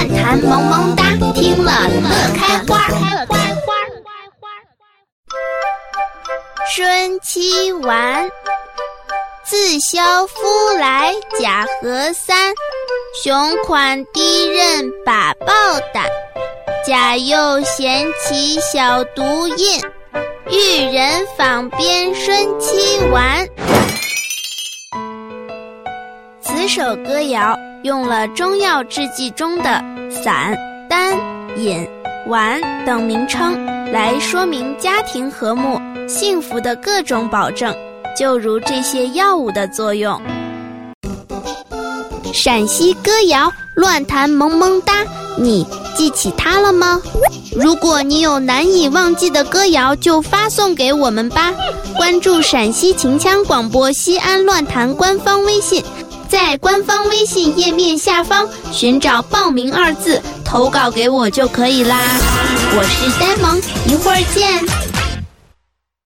弹弹萌萌哒听了乐开花开花花花花花花孙七丸自萧夫来甲和三雄款低刃把抱胆甲又嫌弃小毒印玉人坊边孙七丸此首歌谣用了中药制剂中的散、丹、饮、丸等名称，来说明家庭和睦。幸福的各种保证，就如这些药物的作用。陕西歌谣乱弹萌萌哒，你记起它了吗？如果你有难以忘记的歌谣，就发送给我们吧。关注陕西秦腔广播西安乱弹官方微信，在官方微信页面下方寻找“报名”二字，投稿给我就可以啦。我是呆萌，一会儿见。